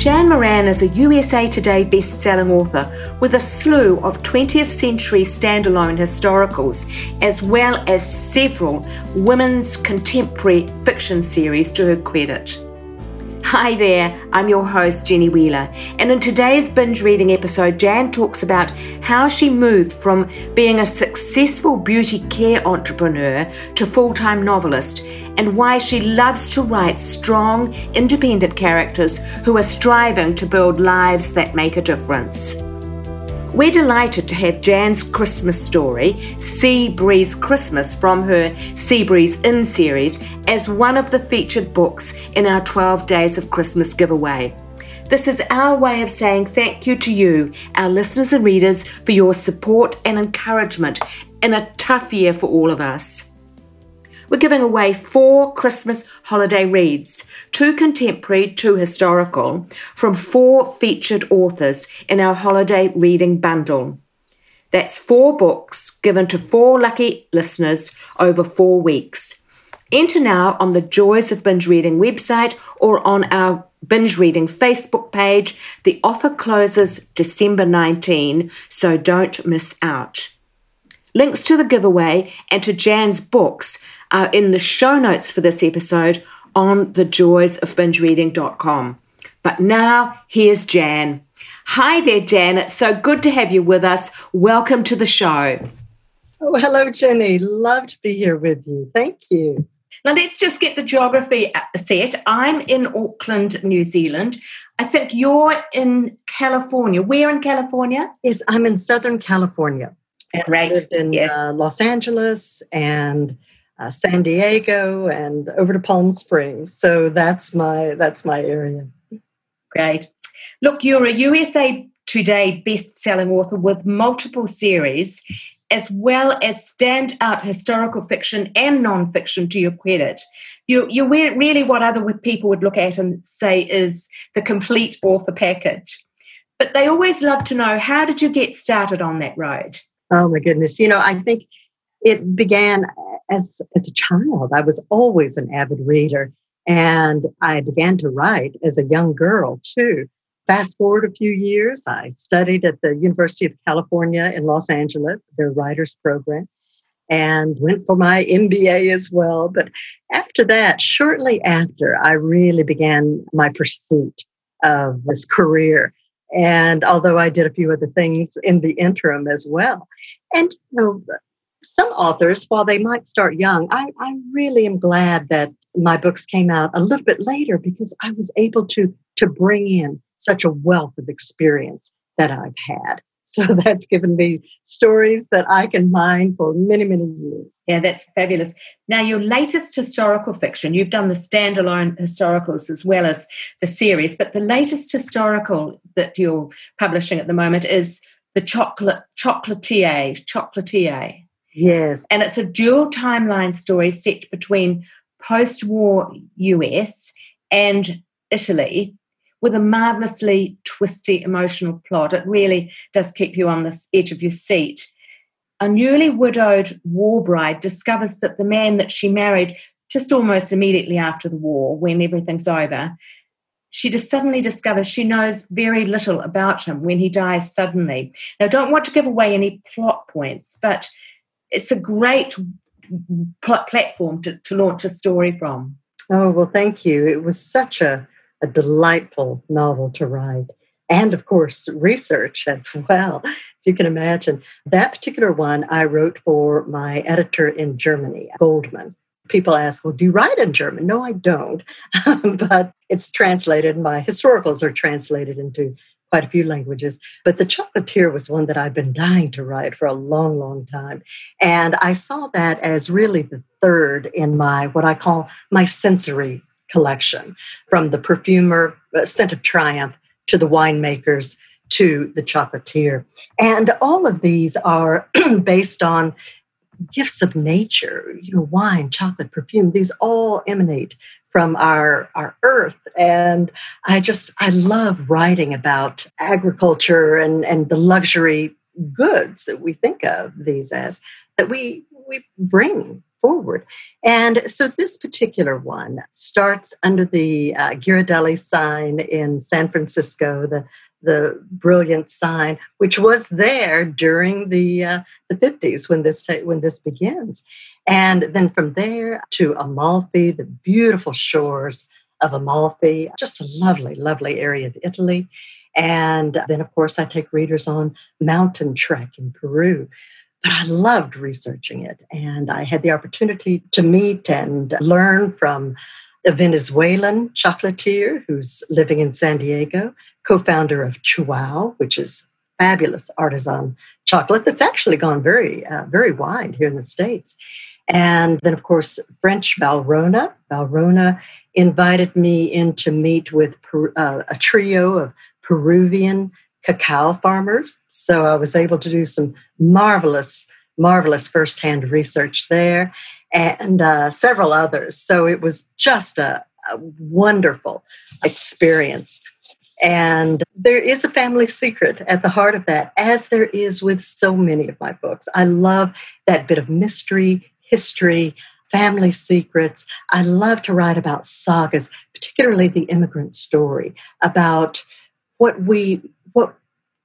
Jan Moran is a USA Today best-selling author with a slew of 20th century standalone historicals, as well as several women's contemporary fiction series to her credit. Hi there, I'm your host, Jenny Wheeler, and in today's binge reading episode, Jan talks about how she moved from being a successful beauty care entrepreneur to full time novelist, and why she loves to write strong, independent characters who are striving to build lives that make a difference. We're delighted to have Jan's Christmas story, Sea Breeze Christmas, from her Seabreeze Inn series, as one of the featured books in our 12 Days of Christmas giveaway. This is our way of saying thank you to you, our listeners and readers, for your support and encouragement in a tough year for all of us. We're giving away four Christmas holiday reads, two contemporary, two historical, from four featured authors in our holiday reading bundle. That's four books given to four lucky listeners over four weeks. Enter now on the Joys of Binge Reading website or on our Binge Reading Facebook page. The offer closes December 19, so don't miss out. Links to the giveaway and to Jan's books are in the show notes for this episode on thejoysofbingereading.com. But now here's Jan. Hi there, Jan. It's so good to have you with us. Welcome to the show. Oh, hello, Jenny. Love to be here with you. Thank you. Now, let's just get the geography set. I'm in Auckland, New Zealand. I think you're in California. Where in California? Yes, I'm in Southern California. Great. I lived in yes. uh, Los Angeles and uh, San Diego and over to Palm Springs. So that's my that's my area. Great. Look, you're a USA Today best-selling author with multiple series, as well as stand-out historical fiction and non-fiction to your credit. You, you're really what other people would look at and say is the complete author package. But they always love to know how did you get started on that road? Oh my goodness! You know, I think it began as as a child. I was always an avid reader, and I began to write as a young girl too. Fast forward a few years, I studied at the University of California in Los Angeles, their writers program, and went for my MBA as well. But after that, shortly after, I really began my pursuit of this career. And although I did a few other things in the interim as well, and you know, some authors, while they might start young, I, I really am glad that my books came out a little bit later because I was able to to bring in such a wealth of experience that I've had. So that's given me stories that I can mine for many, many years. Yeah, that's fabulous. Now, your latest historical fiction, you've done the standalone historicals as well as the series, but the latest historical that you're publishing at the moment is The Chocolate Chocolatier. Chocolatier. Yes. And it's a dual timeline story set between post war US and Italy with a marvelously twisty emotional plot. It really does keep you on the edge of your seat. A newly widowed war bride discovers that the man that she married just almost immediately after the war, when everything's over, she just suddenly discovers she knows very little about him when he dies suddenly. Now, don't want to give away any plot points, but it's a great pl- platform to, to launch a story from. Oh, well, thank you. It was such a, a delightful novel to write. And of course, research as well, as you can imagine. That particular one I wrote for my editor in Germany, Goldmann. People ask, well, do you write in German? No, I don't. but it's translated. My historicals are translated into quite a few languages. But The Chocolatier was one that I've been dying to write for a long, long time. And I saw that as really the third in my, what I call my sensory collection from the perfumer, uh, Scent of Triumph, to the winemakers, to the chocolatier. And all of these are based on gifts of nature, you know, wine, chocolate, perfume, these all emanate from our, our earth. And I just, I love writing about agriculture and, and the luxury goods that we think of these as that we, we bring forward. And so this particular one starts under the uh, Ghirardelli sign in San Francisco, the the brilliant sign, which was there during the uh, the fifties when this ta- when this begins, and then from there to Amalfi, the beautiful shores of Amalfi, just a lovely, lovely area of Italy, and then of course I take readers on mountain trek in Peru. But I loved researching it, and I had the opportunity to meet and learn from a Venezuelan chocolatier who's living in San Diego, co-founder of Chuao, which is fabulous artisan chocolate that's actually gone very, uh, very wide here in the States. And then, of course, French Valrhona. Valrhona invited me in to meet with uh, a trio of Peruvian cacao farmers. So I was able to do some marvelous, marvelous firsthand research there and uh, several others. So it was just a, a wonderful experience. And there is a family secret at the heart of that, as there is with so many of my books. I love that bit of mystery, history, family secrets. I love to write about sagas, particularly the immigrant story, about what we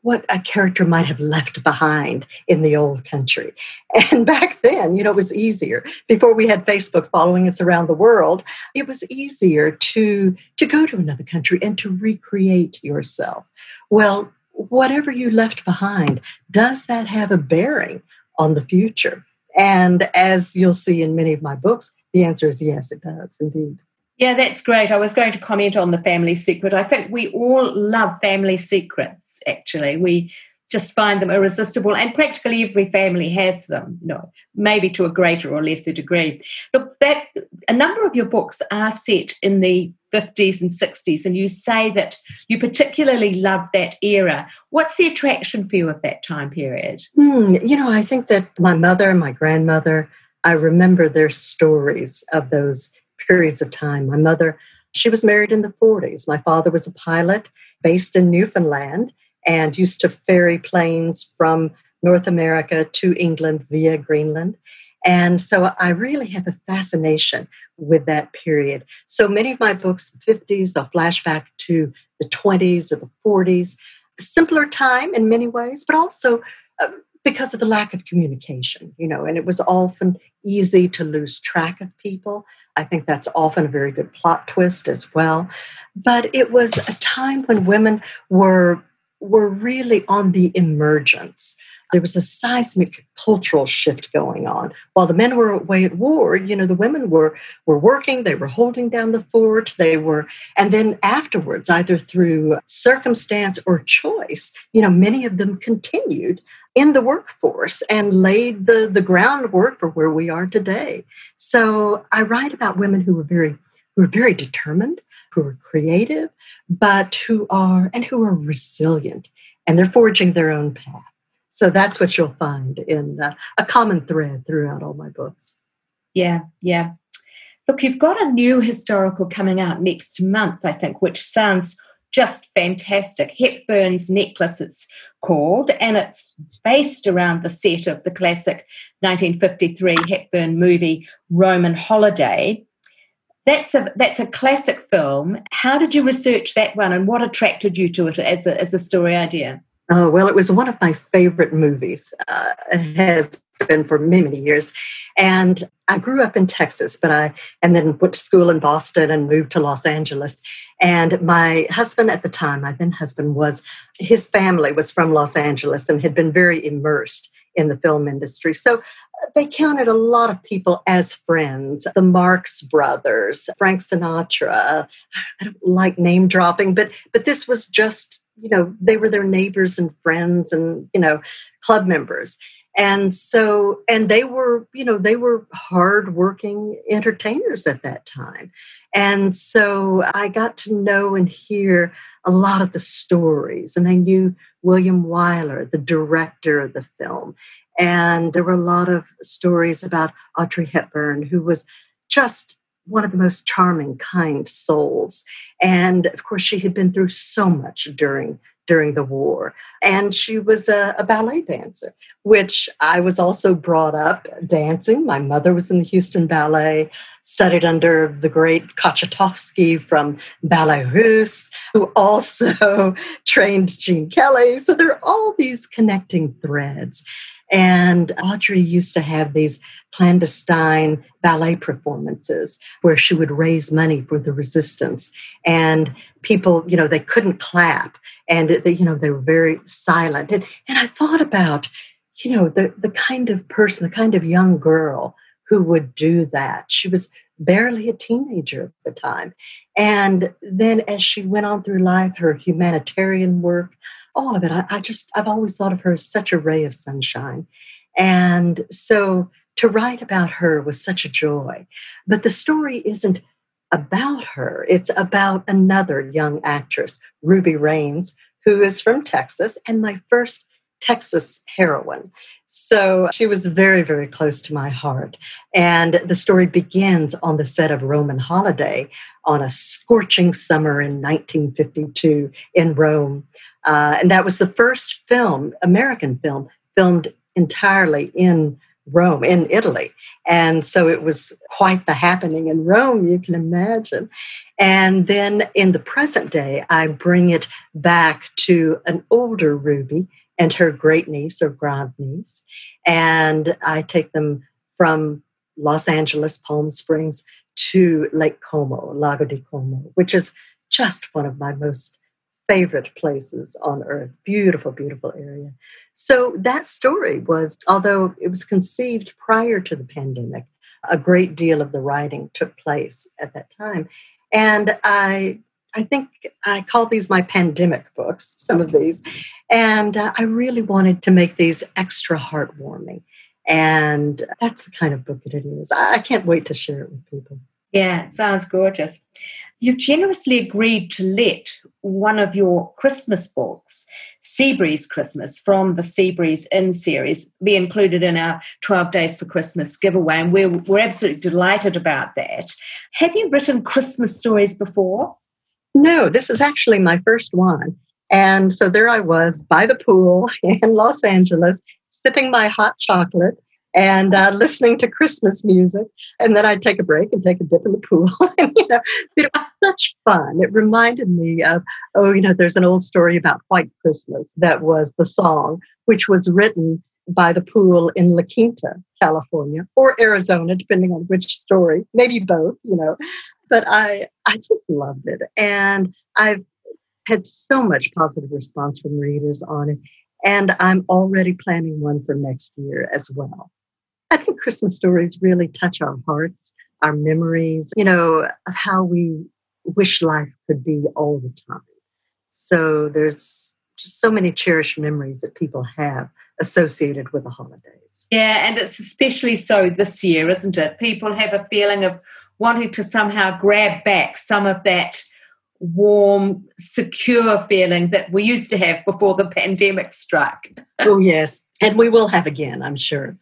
what a character might have left behind in the old country. And back then, you know, it was easier. Before we had Facebook following us around the world, it was easier to, to go to another country and to recreate yourself. Well, whatever you left behind, does that have a bearing on the future? And as you'll see in many of my books, the answer is yes, it does indeed. Yeah, that's great. I was going to comment on the family secret. I think we all love family secrets, actually. We just find them irresistible, and practically every family has them, you know, maybe to a greater or lesser degree. Look, that a number of your books are set in the 50s and 60s, and you say that you particularly love that era. What's the attraction for you of that time period? Hmm, you know, I think that my mother, and my grandmother, I remember their stories of those periods of time. My mother, she was married in the 40s. My father was a pilot based in Newfoundland and used to ferry planes from North America to England via Greenland. And so I really have a fascination with that period. So many of my books, the 50s, a flashback to the 20s or the 40s, a simpler time in many ways, but also uh, because of the lack of communication, you know, and it was often easy to lose track of people. I think that's often a very good plot twist as well. But it was a time when women were were really on the emergence. There was a seismic cultural shift going on. While the men were away at war, you know, the women were were working, they were holding down the fort, they were, and then afterwards, either through circumstance or choice, you know, many of them continued in the workforce and laid the, the groundwork for where we are today. So I write about women who were very who are very determined, who are creative, but who are and who are resilient, and they're forging their own path. So that's what you'll find in uh, a common thread throughout all my books. Yeah, yeah. Look, you've got a new historical coming out next month, I think, which sounds just fantastic. Hepburn's Necklace, it's called, and it's based around the set of the classic 1953 Hepburn movie Roman Holiday. That's a that's a classic film. How did you research that one, and what attracted you to it as a as a story idea? Oh well, it was one of my favorite movies. Uh, has been for many many years, and I grew up in Texas, but I and then went to school in Boston and moved to Los Angeles. And my husband at the time, my then husband, was his family was from Los Angeles and had been very immersed in the film industry. So uh, they counted a lot of people as friends the Marx brothers, Frank Sinatra. I don't like name dropping, but but this was just, you know, they were their neighbors and friends and, you know, club members. And so, and they were, you know, they were hardworking entertainers at that time. And so I got to know and hear a lot of the stories. And I knew William Wyler, the director of the film. And there were a lot of stories about Audrey Hepburn, who was just one of the most charming, kind souls. And of course, she had been through so much during during the war. And she was a, a, ballet dancer, which I was also brought up dancing. My mother was in the Houston Ballet, studied under the great Kachatovsky from Ballet Russe, who also trained Gene Kelly. So there are all these connecting threads. And Audrey used to have these clandestine ballet performances where she would raise money for the resistance. And people, you know, they couldn't clap and, they, you know, they were very silent. And, and I thought about, you know, the, the kind of person, the kind of young girl who would do that. She was barely a teenager at the time. And then as she went on through life, her humanitarian work, all of it. I, I just, I've always thought of her as such a ray of sunshine. And so to write about her was such a joy. But the story isn't about her, it's about another young actress, Ruby Raines, who is from Texas and my first Texas heroine. So she was very, very close to my heart. And the story begins on the set of Roman Holiday on a scorching summer in 1952 in Rome. Uh, and that was the first film, American film, filmed entirely in Rome, in Italy. And so it was quite the happening in Rome, you can imagine. And then in the present day, I bring it back to an older Ruby and her great niece or grand niece. And I take them from Los Angeles, Palm Springs to Lake Como, Lago di Como, which is just one of my most favorite places on earth. Beautiful, beautiful area. So that story was, although it was conceived prior to the pandemic, a great deal of the writing took place at that time. And I I think I call these my pandemic books, some of these. And uh, I really wanted to make these extra heartwarming. And that's the kind of book that it is. I, I can't wait to share it with people. Yeah, sounds gorgeous. You've generously agreed to let one of your Christmas books, Seabreeze Christmas, from the Seabreeze Inn series, be included in our 12 Days for Christmas giveaway. And we're, we're absolutely delighted about that. Have you written Christmas stories before? No, this is actually my first one. And so there I was by the pool in Los Angeles, sipping my hot chocolate and uh, listening to Christmas music. And then I'd take a break and take a dip in the pool. and, you know, it was such fun. It reminded me of, oh, you know, there's an old story about White Christmas that was the song, which was written by the pool in La Quinta, California, or Arizona, depending on which story, maybe both, you know. But I, I just loved it. And I've had so much positive response from readers on it. And I'm already planning one for next year as well. Christmas stories really touch our hearts, our memories, you know, of how we wish life could be all the time. So there's just so many cherished memories that people have associated with the holidays. Yeah, and it's especially so this year, isn't it? People have a feeling of wanting to somehow grab back some of that warm, secure feeling that we used to have before the pandemic struck. oh, yes. And we will have again, I'm sure.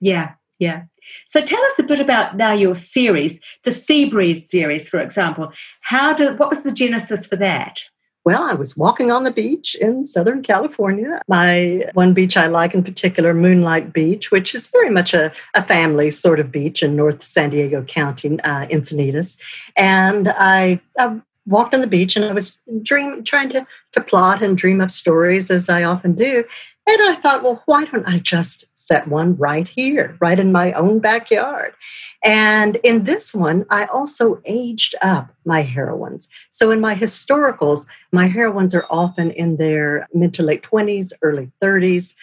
Yeah, yeah. So tell us a bit about now your series, the Seabreeze series, for example. How did what was the genesis for that? Well, I was walking on the beach in Southern California. My one beach I like in particular, Moonlight Beach, which is very much a, a family sort of beach in North San Diego County, uh, Encinitas. And I, I walked on the beach and I was dream, trying to, to plot and dream up stories as I often do. And I thought, well, why don't I just set one right here, right in my own backyard? And in this one, I also aged up my heroines. So in my historicals, my heroines are often in their mid to late 20s, early 30s,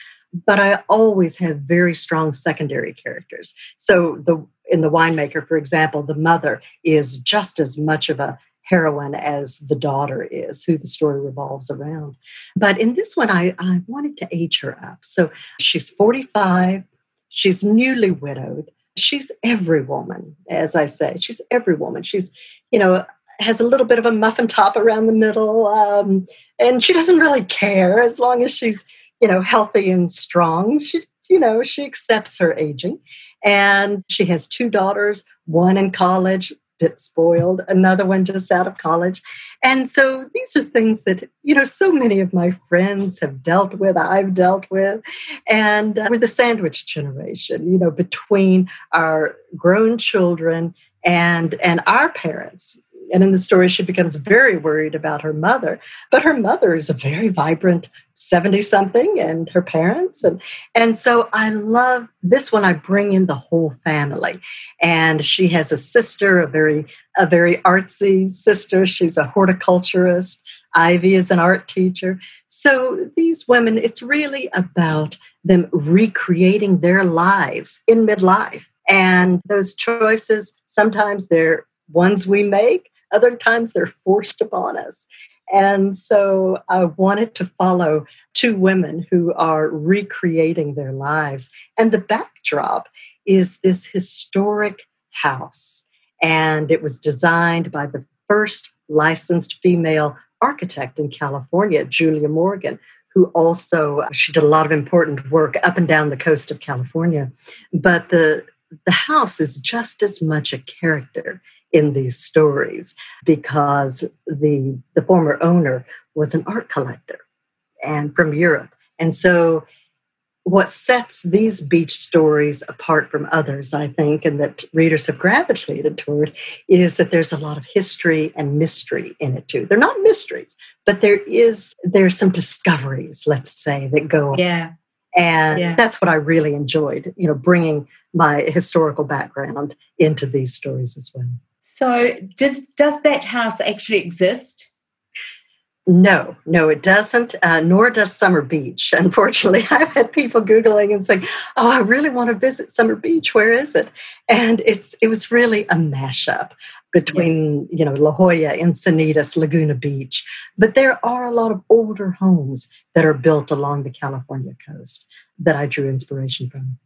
but I always have very strong secondary characters. So the in the winemaker, for example, the mother is just as much of a heroine as the daughter is, who the story revolves around. But in this one, I, I wanted to age her up. So she's 45, she's newly widowed. She's every woman, as I say. She's every woman. She's, you know, has a little bit of a muffin top around the middle, um, and she doesn't really care as long as she's, you know, healthy and strong. She, you know, she accepts her aging, and she has two daughters, one in college, bit spoiled, another one just out of college. And so these are things that, you know, so many of my friends have dealt with, I've dealt with. And uh, we're the sandwich generation, you know, between our grown children and and our parents and in the story, she becomes very worried about her mother. But her mother is a very vibrant 70 something and her parents. And, and so I love this one. I bring in the whole family. And she has a sister, a very, a very artsy sister. She's a horticulturist. Ivy is an art teacher. So these women, it's really about them recreating their lives in midlife. And those choices, sometimes they're ones we make, other times they're forced upon us. And so I wanted to follow two women who are recreating their lives. And the backdrop is this historic house. And it was designed by the first licensed female architect in California, Julia Morgan, who also she did a lot of important work up and down the coast of California. But the the house is just as much a character in these stories because the the former owner was an art collector and from Europe. And so what sets these beach stories apart from others, I think, and that readers have gravitated toward, is that there's a lot of history and mystery in it too. They're not mysteries, but there is there's some discoveries, let's say, that go on. Yeah. And yeah. that's what I really enjoyed, you know, bringing my historical background into these stories as well. So, did, does that house actually exist? No, no, it doesn't, uh, nor does Summer Beach. Unfortunately, I've had people Googling and saying, Oh, I really want to visit Summer Beach. Where is it? And it's it was really a mashup between, yeah. you know, La Jolla, Encinitas, Laguna Beach. But there are a lot of older homes that are built along the California coast that I drew inspiration from.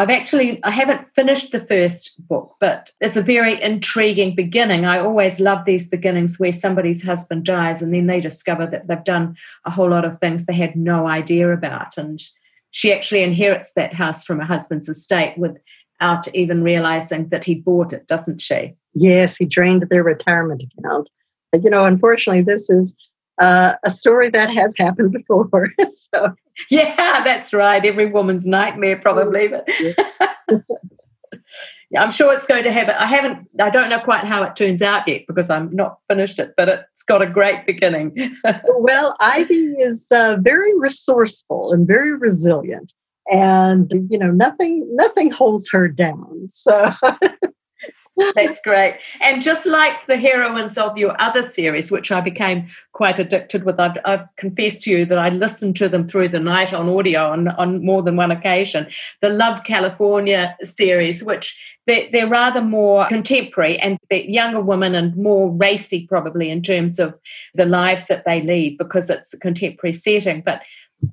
I've actually I haven't finished the first book, but it's a very intriguing beginning. I always love these beginnings where somebody's husband dies and then they discover that they've done a whole lot of things they had no idea about. And she actually inherits that house from her husband's estate without even realizing that he bought it, doesn't she? Yes, he drained their retirement account. But, you know, unfortunately, this is uh, a story that has happened before. so yeah, that's right. Every woman's nightmare, probably. But yeah, I'm sure it's going to have it. I haven't. I don't know quite how it turns out yet because I'm not finished it, but it's got a great beginning. well, Ivy is uh, very resourceful and very resilient, and you know nothing nothing holds her down. So That's great. And just like the heroines of your other series, which I became quite addicted with, I've, I've, confessed to you that I listened to them through the night on audio on, on more than one occasion. The Love California series, which they're, they're rather more contemporary and younger women and more racy, probably, in terms of the lives that they lead because it's a contemporary setting. But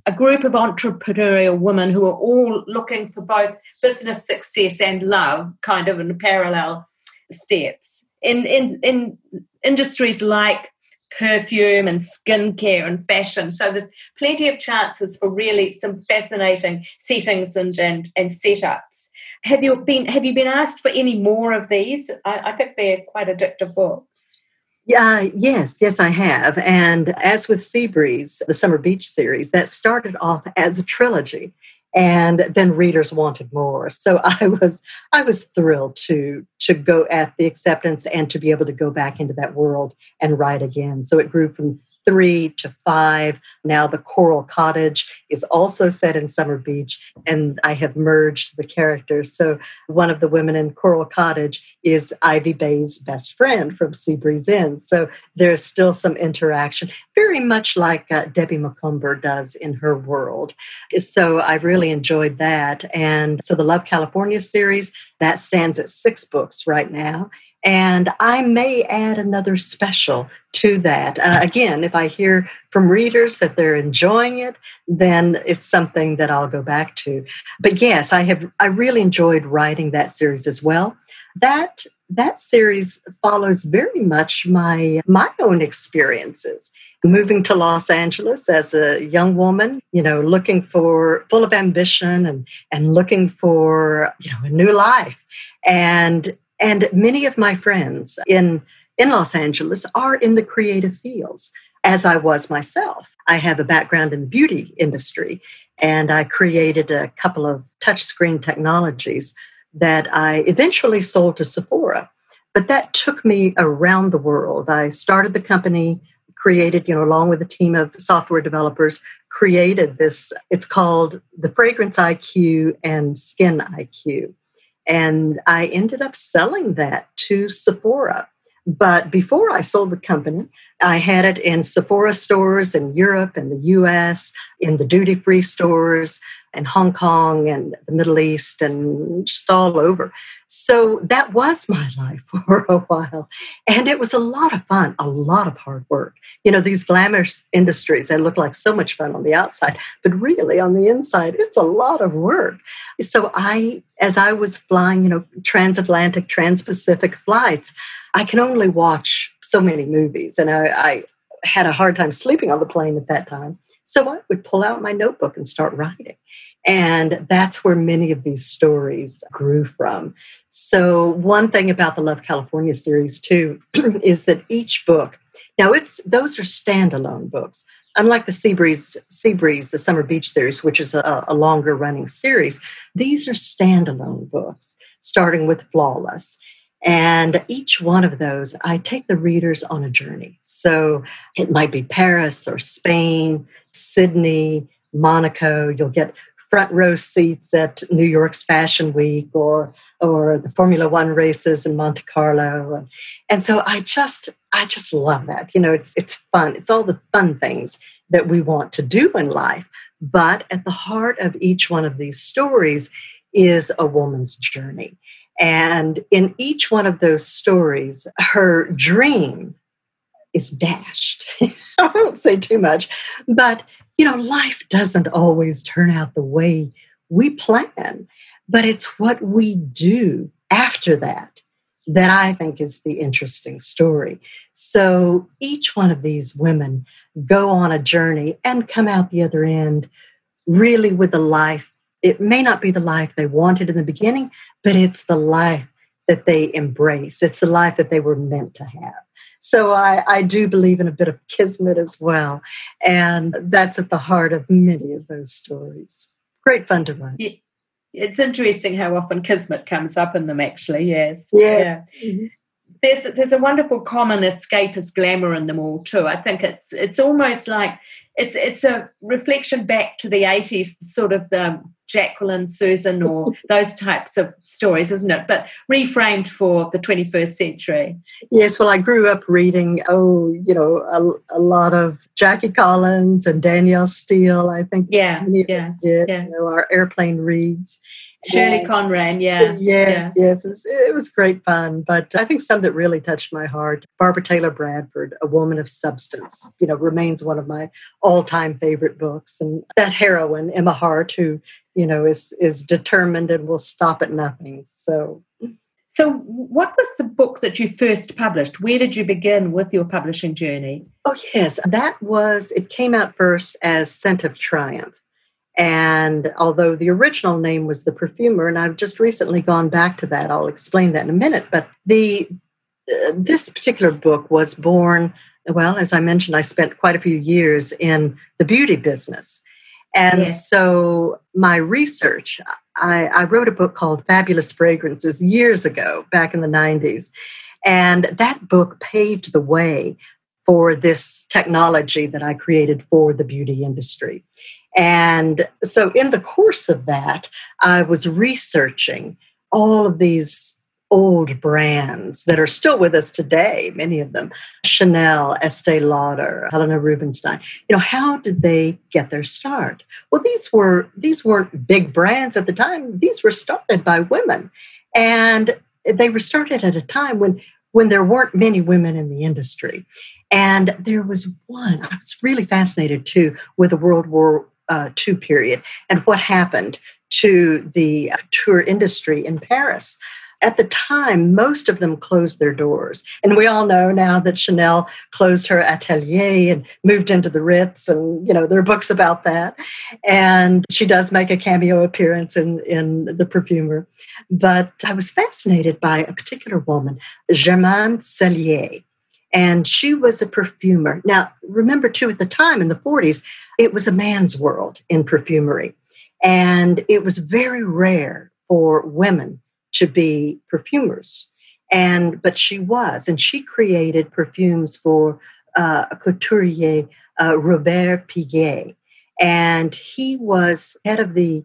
a group of entrepreneurial women who are all looking for both business success and love, kind of in parallel steps in in in industries like perfume and skincare and fashion. So there's plenty of chances for really some fascinating settings and and, and setups. Have you been have you been asked for any more of these? I, I think they're quite addictive books. Yeah, yes, yes, I have. And as with Seabreeze, the Summer Beach series, that started off as a trilogy and then readers wanted more. So i was i was thrilled to to go at the acceptance and to be able to go back into that world and write again. So it grew from three to five. Now, the Coral Cottage is also set in Summer Beach, and I have merged the characters. So, one of the women in Coral Cottage is Ivy Bay's best friend from Seabreeze Inn. So, there's still some interaction, very much like uh, Debbie Macomber does in her world. So, I really enjoyed that. And so, the Love California series, that stands at six books right now. And I may add another special to that. Uh, again, if I hear from readers that they're enjoying it, then it's something that I'll go back to. But yes, I have I really enjoyed writing that series as well. That that series follows very much my my own experiences moving to los angeles as a young woman you know looking for full of ambition and and looking for you know a new life and and many of my friends in in los angeles are in the creative fields as i was myself i have a background in the beauty industry and i created a couple of touchscreen technologies that I eventually sold to Sephora. But that took me around the world. I started the company, created, you know, along with a team of software developers, created this. It's called the Fragrance IQ and Skin IQ. And I ended up selling that to Sephora. But before I sold the company, I had it in Sephora stores in Europe and the US, in the duty free stores in Hong Kong and the Middle East and just all over. So that was my life for a while. And it was a lot of fun, a lot of hard work. You know, these glamorous industries, they look like so much fun on the outside, but really on the inside, it's a lot of work. So I, as I was flying, you know, transatlantic, trans-Pacific flights, I can only watch so many movies, and I, I had a hard time sleeping on the plane at that time. So I would pull out my notebook and start writing. And that's where many of these stories grew from. So, one thing about the Love California series, too, is that each book, now it's those are standalone books. Unlike the Seabreeze, Seabreeze, the Summer Beach series, which is a, a longer running series, these are standalone books, starting with Flawless. And each one of those, I take the readers on a journey. So it might be Paris or Spain, Sydney, Monaco. You'll get front row seats at New York's Fashion Week or or the Formula One races in Monte Carlo. And, and so I just I just love that. You know, it's it's fun. It's all the fun things that we want to do in life. But at the heart of each one of these stories is a woman's journey. And in each one of those stories, her dream is dashed. I won't say too much, but you know, life doesn't always turn out the way we plan, but it's what we do after that that I think is the interesting story. So each one of these women go on a journey and come out the other end really with a life it may not be the life they wanted in the beginning, but it's the life that they embrace. It's the life that they were meant to have. So I, I do believe in a bit of kismet as well. And that's at the heart of many of those stories. Great fun to write. It's interesting how often kismet comes up in them, actually. Yes. Yes. Yeah. Mm-hmm there's there's a wonderful common escapist glamour in them all too. I think it's it's almost like it's it's a reflection back to the 80s, sort of the Jacqueline, Susann, or those types of stories, isn't it? But reframed for the 21st century. Yes, well, I grew up reading, oh, you know, a, a lot of Jackie Collins and Danielle Steel I think yeah, yeah, did, yeah. You know, our airplane reads. Shirley Conran, yeah. Yes, yeah. yes. It was, it was great fun. But I think some that really touched my heart Barbara Taylor Bradford, A Woman of Substance, you know, remains one of my all time favorite books. And that heroine, Emma Hart, who, you know, is, is determined and will stop at nothing. So. So, what was the book that you first published? Where did you begin with your publishing journey? Oh, yes, that was, it came out first as Scent of Triumph. And although the original name was The Perfumer, and I've just recently gone back to that, I'll explain that in a minute. But the uh, this particular book was born, well, as I mentioned, I spent quite a few years in the beauty business. And yes. so my research, I, I wrote a book called Fabulous Fragrances years ago, back in the 90s. And that book paved the way for this technology that I created for the beauty industry. And so, in the course of that, I was researching all of these old brands that are still with us today, many of them Chanel, Estee Lauder, Helena Rubinstein. You know, how did they get their start? Well, these were these weren't big brands at the time. These were started by women. And they were started at a time when when there weren't many women in the industry. And there was one, I was really fascinated too with the World War uh, II period and what happened to the couture industry in Paris. At the time, most of them closed their doors. And we all know now that Chanel closed her atelier and moved into the Ritz, and you know, there are books about that. And she does make a cameo appearance in, in The Perfumer. But I was fascinated by a particular woman, Germaine Cellier. And she was a perfumer. Now, remember too, at the time in the 40s, it was a man's world in perfumery. And it was very rare for women to be perfumers. And but she was, and she created perfumes for uh, couturier, uh, Robert Piguet, and he was head of the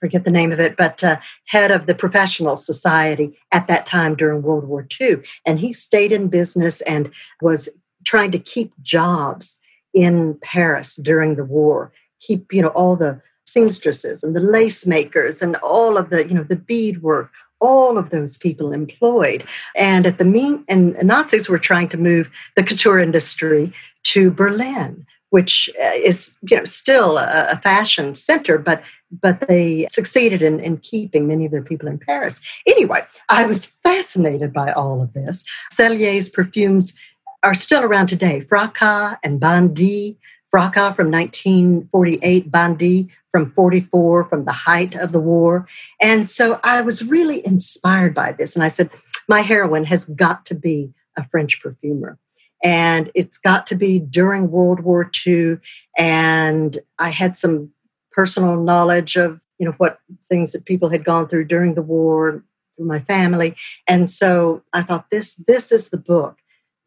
forget the name of it, but uh, head of the professional society at that time during World War II. And he stayed in business and was trying to keep jobs in Paris during the war, keep you know all the seamstresses and the lace makers and all of the you know the beadwork all of those people employed and at the mean and nazis were trying to move the couture industry to berlin which uh, is you know still a, a fashion center but but they succeeded in, in keeping many of their people in paris anyway i was fascinated by all of this cellier's perfumes are still around today fracas and bandit Fracas from 1948, Bandit from 44, from the height of the war. And so I was really inspired by this. And I said, my heroine has got to be a French perfumer. And it's got to be during World War II. And I had some personal knowledge of, you know, what things that people had gone through during the war through my family. And so I thought this this is the book.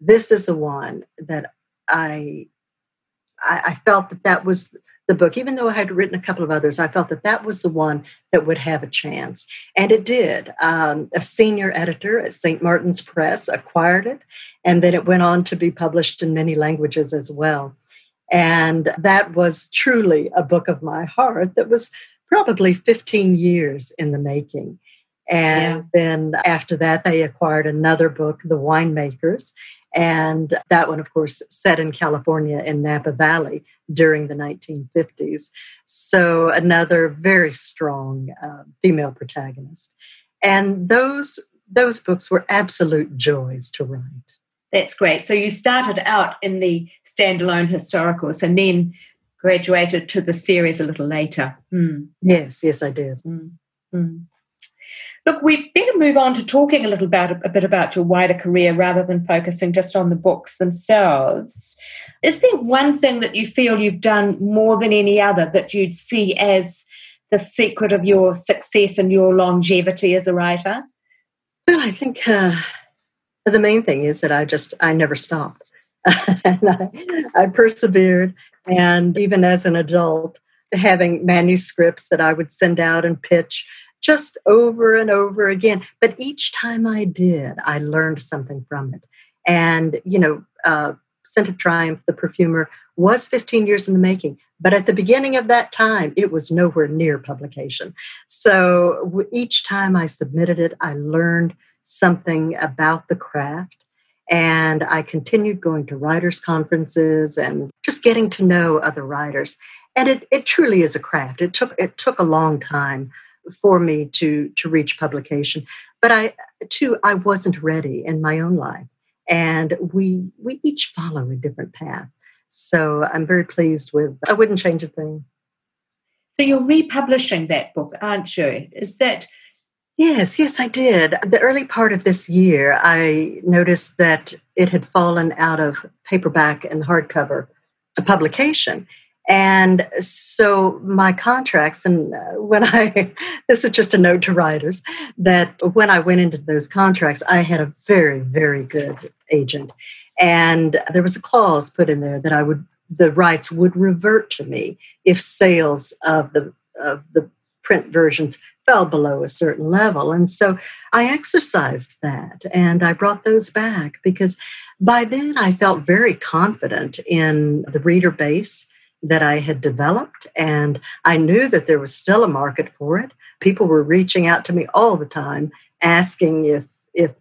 This is the one that I I, I felt that that was the book, even though I had written a couple of others, I felt that that was the one that would have a chance. And it did. Um, a senior editor at St. Martin's Press acquired it, and then it went on to be published in many languages as well. And that was truly a book of my heart that was probably 15 years in the making. And yeah. then after that, they acquired another book, The Winemakers. And that one, of course, set in California in Napa Valley during the 1950s. So another very strong uh, female protagonist. And those those books were absolute joys to write. That's great. So you started out in the standalone historicals and then graduated to the series a little later. Mm. Yes, yes, I did. Mm. Mm. Look, we better move on to talking a little about a bit about your wider career rather than focusing just on the books themselves. Is there one thing that you feel you've done more than any other that you'd see as the secret of your success and your longevity as a writer? Well, I think uh, the main thing is that I just I never stopped. and I, I persevered, and even as an adult, having manuscripts that I would send out and pitch just over and over again. But each time I did, I learned something from it. And, you know, uh, Scent of Triumph, the perfumer, was 15 years in the making. But at the beginning of that time, it was nowhere near publication. So each time I submitted it, I learned something about the craft. And I continued going to writers' conferences and just getting to know other writers. And it, it truly is a craft. It took it took a long time for me to to reach publication but i too i wasn't ready in my own life and we we each follow a different path so i'm very pleased with i wouldn't change a thing so you're republishing that book aren't you is that Yes, yes, I did. The early part of this year, I noticed that it had fallen out of paperback and hardcover publication. And so my contracts, and uh, when I, this is just a note to writers, that when I went into those contracts, I had a very, very good agent. And there was a clause put in there that I would, the rights would revert to me if sales of the, of the print versions fell below a certain level. And so I exercised that and I brought those back because by then I felt very confident in the reader base that I had developed, and I knew that there was still a market for it. People were reaching out to me all the time, asking if if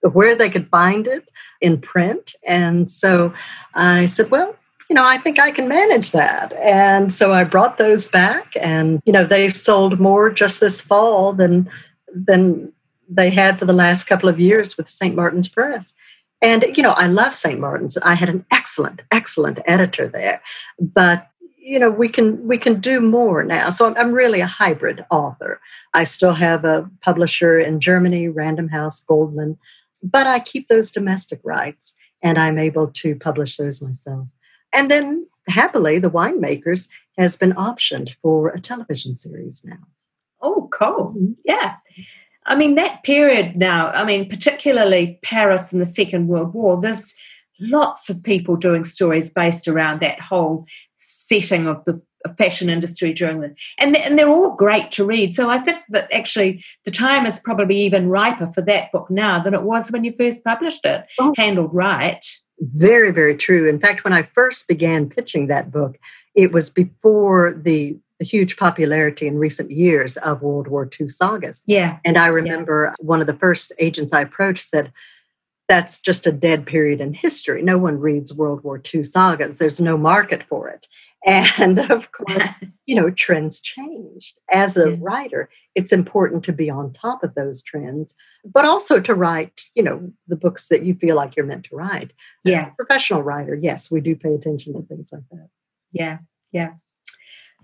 where they could find it in print. And so I said, well, you know, I think I can manage that. And so I brought those back and, you know, they've sold more just this fall than than they had for the last couple of years with St. Martin's Press. And, you know, I love St. Martin's. I had an excellent, excellent editor there. But, you know, we can we can do more now. So I'm, I'm really a hybrid author. I still have a publisher in Germany, Random House Goldmann, but I keep those domestic rights and I'm able to publish those myself. And then happily, The Winemakers has been optioned for a television series now. Oh, cool. Mm-hmm. Yeah. I mean, that period now, I mean, particularly Paris and the Second World War, there's lots of people doing stories based around that whole setting of the fashion industry during the and, and they're all great to read so i think that actually the time is probably even riper for that book now than it was when you first published it oh. handled right very, very true. In fact, when I first began pitching that book, it was before the, the huge popularity in recent years of World War II sagas. Yeah. And I remember yeah. one of the first agents I approached said, that's just a dead period in history. No one reads World War II sagas. There's no market for it. And of course, you know, trends changed. As a yeah. writer, it's important to be on top of those trends, but also to write, you know, the books that you feel like you're meant to write. Yeah. professional writer, yes, we do pay attention to things like that. Yeah, yeah.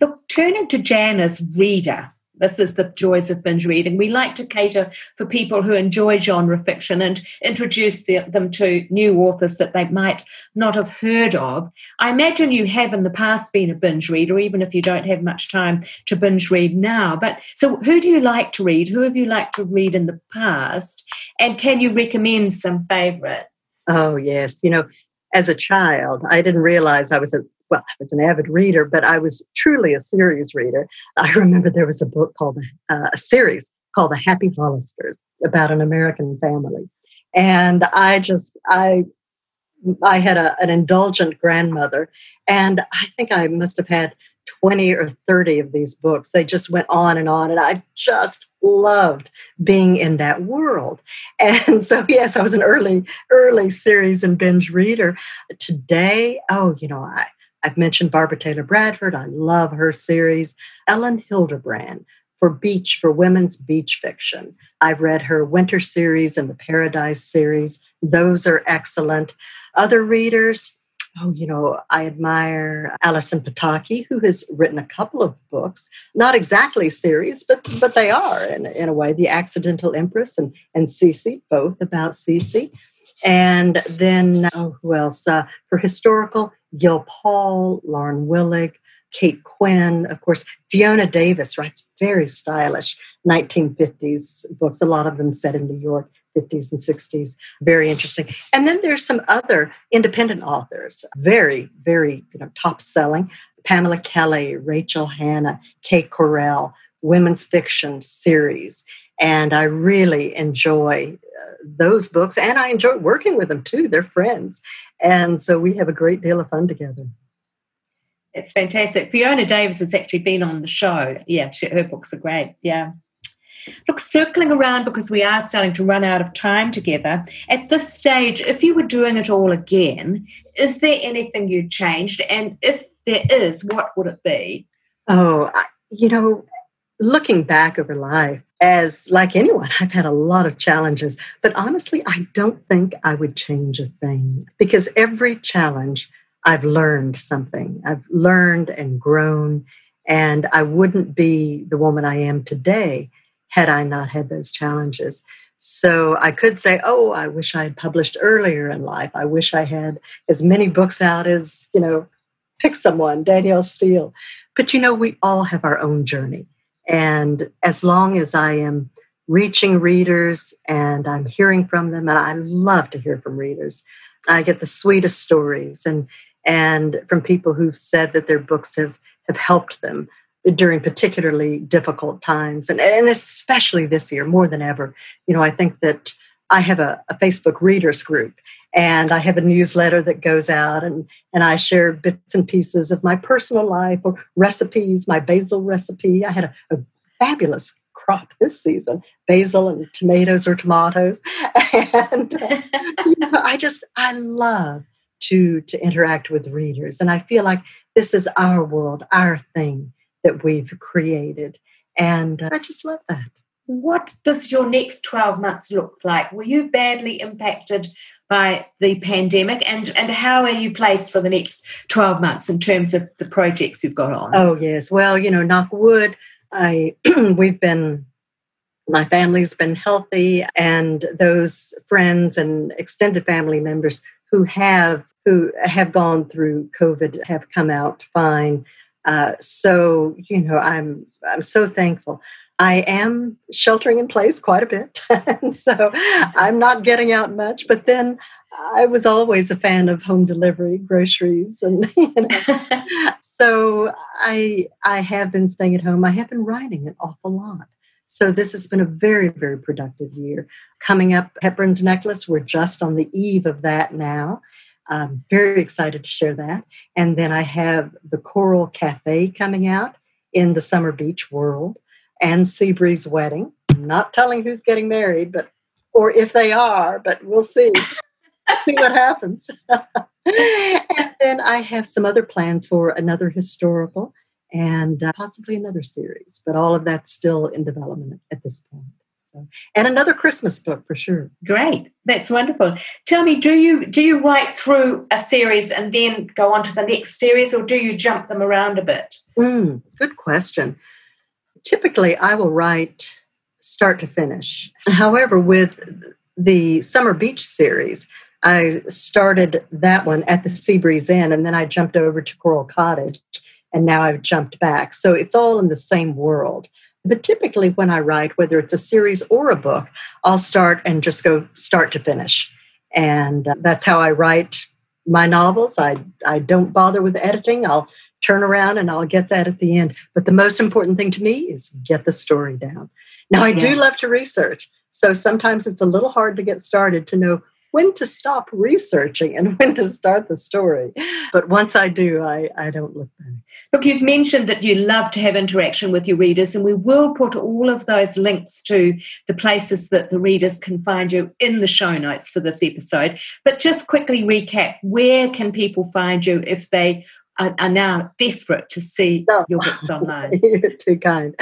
Look, turning to Jan as reader, this is the joys of binge reading. We like to cater for people who enjoy genre fiction and introduce the, them to new authors that they might not have heard of. I imagine you have in the past been a binge reader, even if you don't have much time to binge read now. But so, who do you like to read? Who have you liked to read in the past? And can you recommend some favorites? Oh, yes. You know, as a child, I didn't realize I was a well, I was an avid reader, but I was truly a series reader. I remember there was a book called uh, a series called The Happy Hollisters about an American family, and I just I I had a, an indulgent grandmother, and I think I must have had 20 or 30 of these books. They just went on and on, and I just loved being in that world. And so, yes, I was an early, early series and binge reader. Today, oh, you know, I I've mentioned Barbara Taylor Bradford. I love her series. Elin Hilderbrand for beach, for women's beach fiction. I've read her winter series and the Paradise series. Those are excellent. Other readers, oh, you know, I admire Allison Pataki, who has written a couple of books, not exactly series, but but they are in, in a way. The Accidental Empress and, and Sisi, both about Sisi. And then, oh, who else? Uh, for historical, Gill Paul, Lauren Willig, Kate Quinn, of course, Fiona Davis writes very stylish 1950s books, a lot of them set in New York. 50s and 60s very interesting and then there's some other independent authors very very you know top selling pamela kelley rachel hanna kay correll women's fiction series and I really enjoy uh, those books and I enjoy working with them too. They're friends. And so we have a great deal of fun together. It's fantastic. Fiona Davis has actually been on the show. Yeah, she, her books are great. Yeah. Look, circling around because we are starting to run out of time together. At this stage, if you were doing it all again, is there anything you'd changed? And if there is, what would it be? Oh, you know, looking back over life, as like anyone, I've had a lot of challenges, but honestly, I don't think I would change a thing because every challenge I've learned something. I've learned and grown, and I wouldn't be the woman I am today had I not had those challenges. So I could say, oh, I wish I had published earlier in life. I wish I had as many books out as, you know, pick someone, Danielle Steel." But you know, we all have our own journey. And as long as I am reaching readers and I'm hearing from them, and I love to hear from readers, I get the sweetest stories and and from people who've said that their books have have helped them during particularly difficult times and, and especially this year more than ever. You know i think that i have a, a facebook readers group and I have a newsletter that goes out and, and I share bits and pieces of my personal life or recipes, my basil recipe. I had a, a fabulous crop this season basil and tomatoes or tomatoes. And uh, you know, I just, I love to, to interact with readers. And I feel like this is our world, our thing that we've created. And uh, I just love that. What does your next 12 months look like? Were you badly impacted by the pandemic and and how are you placed for the next 12 months in terms of the projects you've got on? Oh yes. Well you know knock wood i we've been my family's been healthy and those friends and extended family members who have who have gone through covid have come out fine. Uh, so you know i'm i'm so thankful I am sheltering in place quite a bit. and so I'm not getting out much. But then I was always a fan of home delivery, groceries, and you know. so I I have been staying at home. I have been writing an awful lot. So this has been a very, very productive year. Coming up, Hepburn's Necklace, we're just on the eve of that now. I'm very excited to share that. And then I have the Coral Cafe coming out in the Summer Beach world and Seabreeze wedding. I'm not telling who's getting married, but or if they are, but we'll see. see what happens. and then I have some other plans for another historical and uh, possibly another series, but all of that's still in development at this point. So, and another Christmas book for sure. Great, that's wonderful. Tell me, do you do you write through a series and then go on to the next series, or do you jump them around a bit? Mm, good question typically I will write start to finish. However, with the Summer Beach series, I started that one at the Seabreeze Inn and then I jumped over to Coral Cottage and now I've jumped back. So it's all in the same world. But typically, when I write, whether it's a series or a book, I'll start and just go start to finish. And uh, that's how I write my novels. I, I don't bother with editing. I'll turn around and I'll get that at the end. But the most important thing to me is get the story down. Now, I yeah. do love to research. So sometimes it's a little hard to get started to know when to stop researching and when to start the story. But once I do, I, I don't look back. Look, you've mentioned that you love to have interaction with your readers, and we will put all of those links to the places that the readers can find you in the show notes for this episode. But just quickly recap where can people find you if they are, are now desperate to see no. your books online. You're too kind.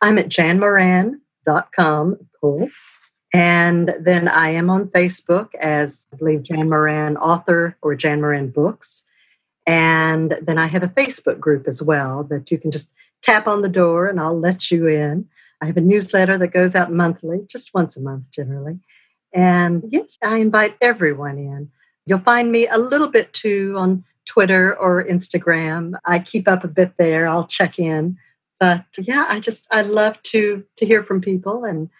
I'm at janmoran.com, cool. And then I am on Facebook as, I believe, Jan Moran Author or Jan Moran Books. And then I have a Facebook group as well that you can just tap on the door and I'll let you in. I have a newsletter that goes out monthly, just once a month generally. And yes, I invite everyone in. You'll find me a little bit too on Twitter or Instagram. I keep up a bit there. I'll check in. But yeah, I just I love to to hear from people and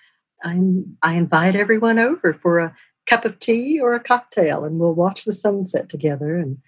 I I invite everyone over for a cup of tea or a cocktail and we'll watch the sunset together and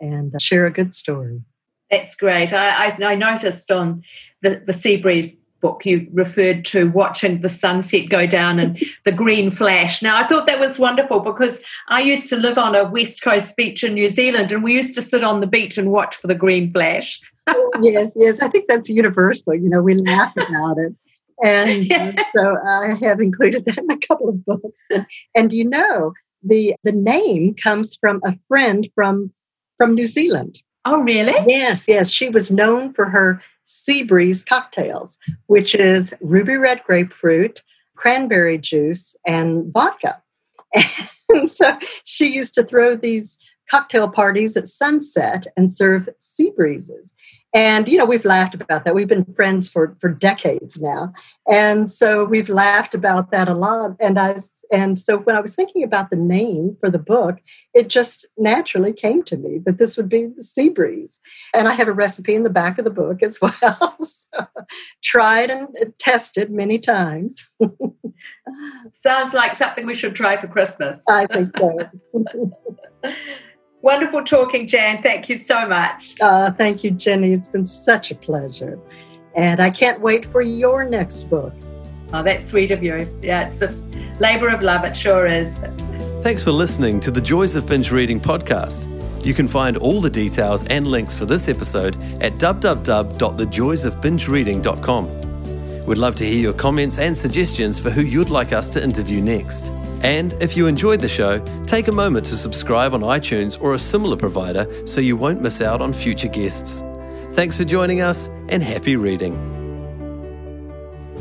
and uh, share a good story. That's great. I, I, noticed on the, the Seabreeze book you referred to watching the sunset go down and the green flash. Now, I thought that was wonderful because I used to live on a West Coast beach in New Zealand and we used to sit on the beach and watch for the green flash. yes, yes. I think that's universal. You know, we laugh about it. And uh, so I have included that in a couple of books. And, and you know, the the name comes from a friend from from New Zealand. Oh, really? Yes, yes. She was known for her Seabreeze cocktails, which is ruby red grapefruit, cranberry juice, and vodka. And so she used to throw these cocktail parties at sunset and serve sea breezes. And, you know, we've laughed about that. We've been friends for, for decades now. And so we've laughed about that a lot. And I, and so when I was thinking about the name for the book, it just naturally came to me that this would be the sea breeze. And I have a recipe in the back of the book as well. so, tried and uh, tested many times. Sounds like something we should try for Christmas. I think so. Wonderful talking, Jan. Thank you so much. Uh, thank you, Jenny. It's been such a pleasure. And I can't wait for your next book. Oh, that's sweet of you. Yeah, it's a labor of love. It sure is. Thanks for listening to the Joys of Binge Reading podcast. You can find all the details and links for this episode at www.thejoysofbingereading.com. We'd love to hear your comments and suggestions for who you'd like us to interview next. And if you enjoyed the show, take a moment to subscribe on iTunes or a similar provider so you won't miss out on future guests. Thanks for joining us and happy reading.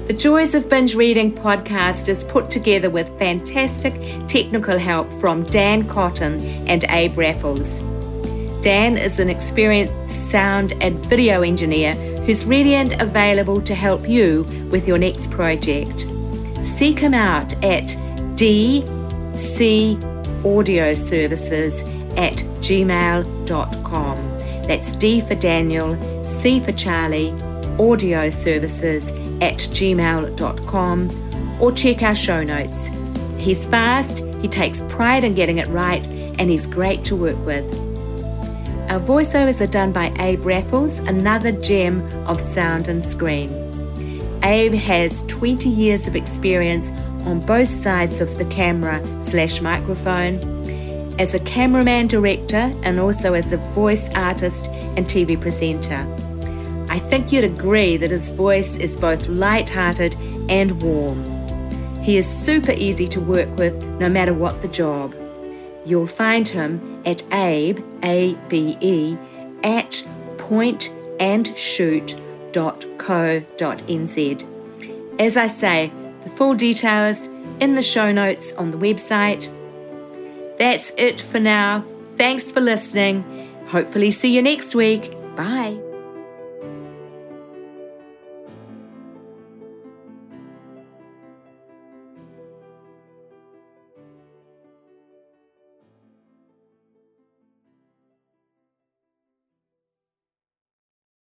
The Joys of Binge Reading podcast is put together with fantastic technical help from Dan Cotton and Abe Raffles. Dan is an experienced sound and video engineer who's ready and available to help you with your next project. Seek him out at DC Audio Services at gmail.com. That's D for Daniel, C for Charlie, audio services at gmail.com, or check our show notes. He's fast, he takes pride in getting it right, and he's great to work with. Our voiceovers are done by Abe Raffles, another gem of sound and screen. Abe has 20 years of experience on both sides of the camera slash microphone, as a cameraman director and also as a voice artist and TV presenter. I think you'd agree that his voice is both light-hearted and warm. He is super easy to work with no matter what the job. You'll find him at abe, A-B-E, at pointandshoot.co.nz. As I say, full details in the show notes on the website. That's it for now. Thanks for listening. Hopefully, see you next week. Bye.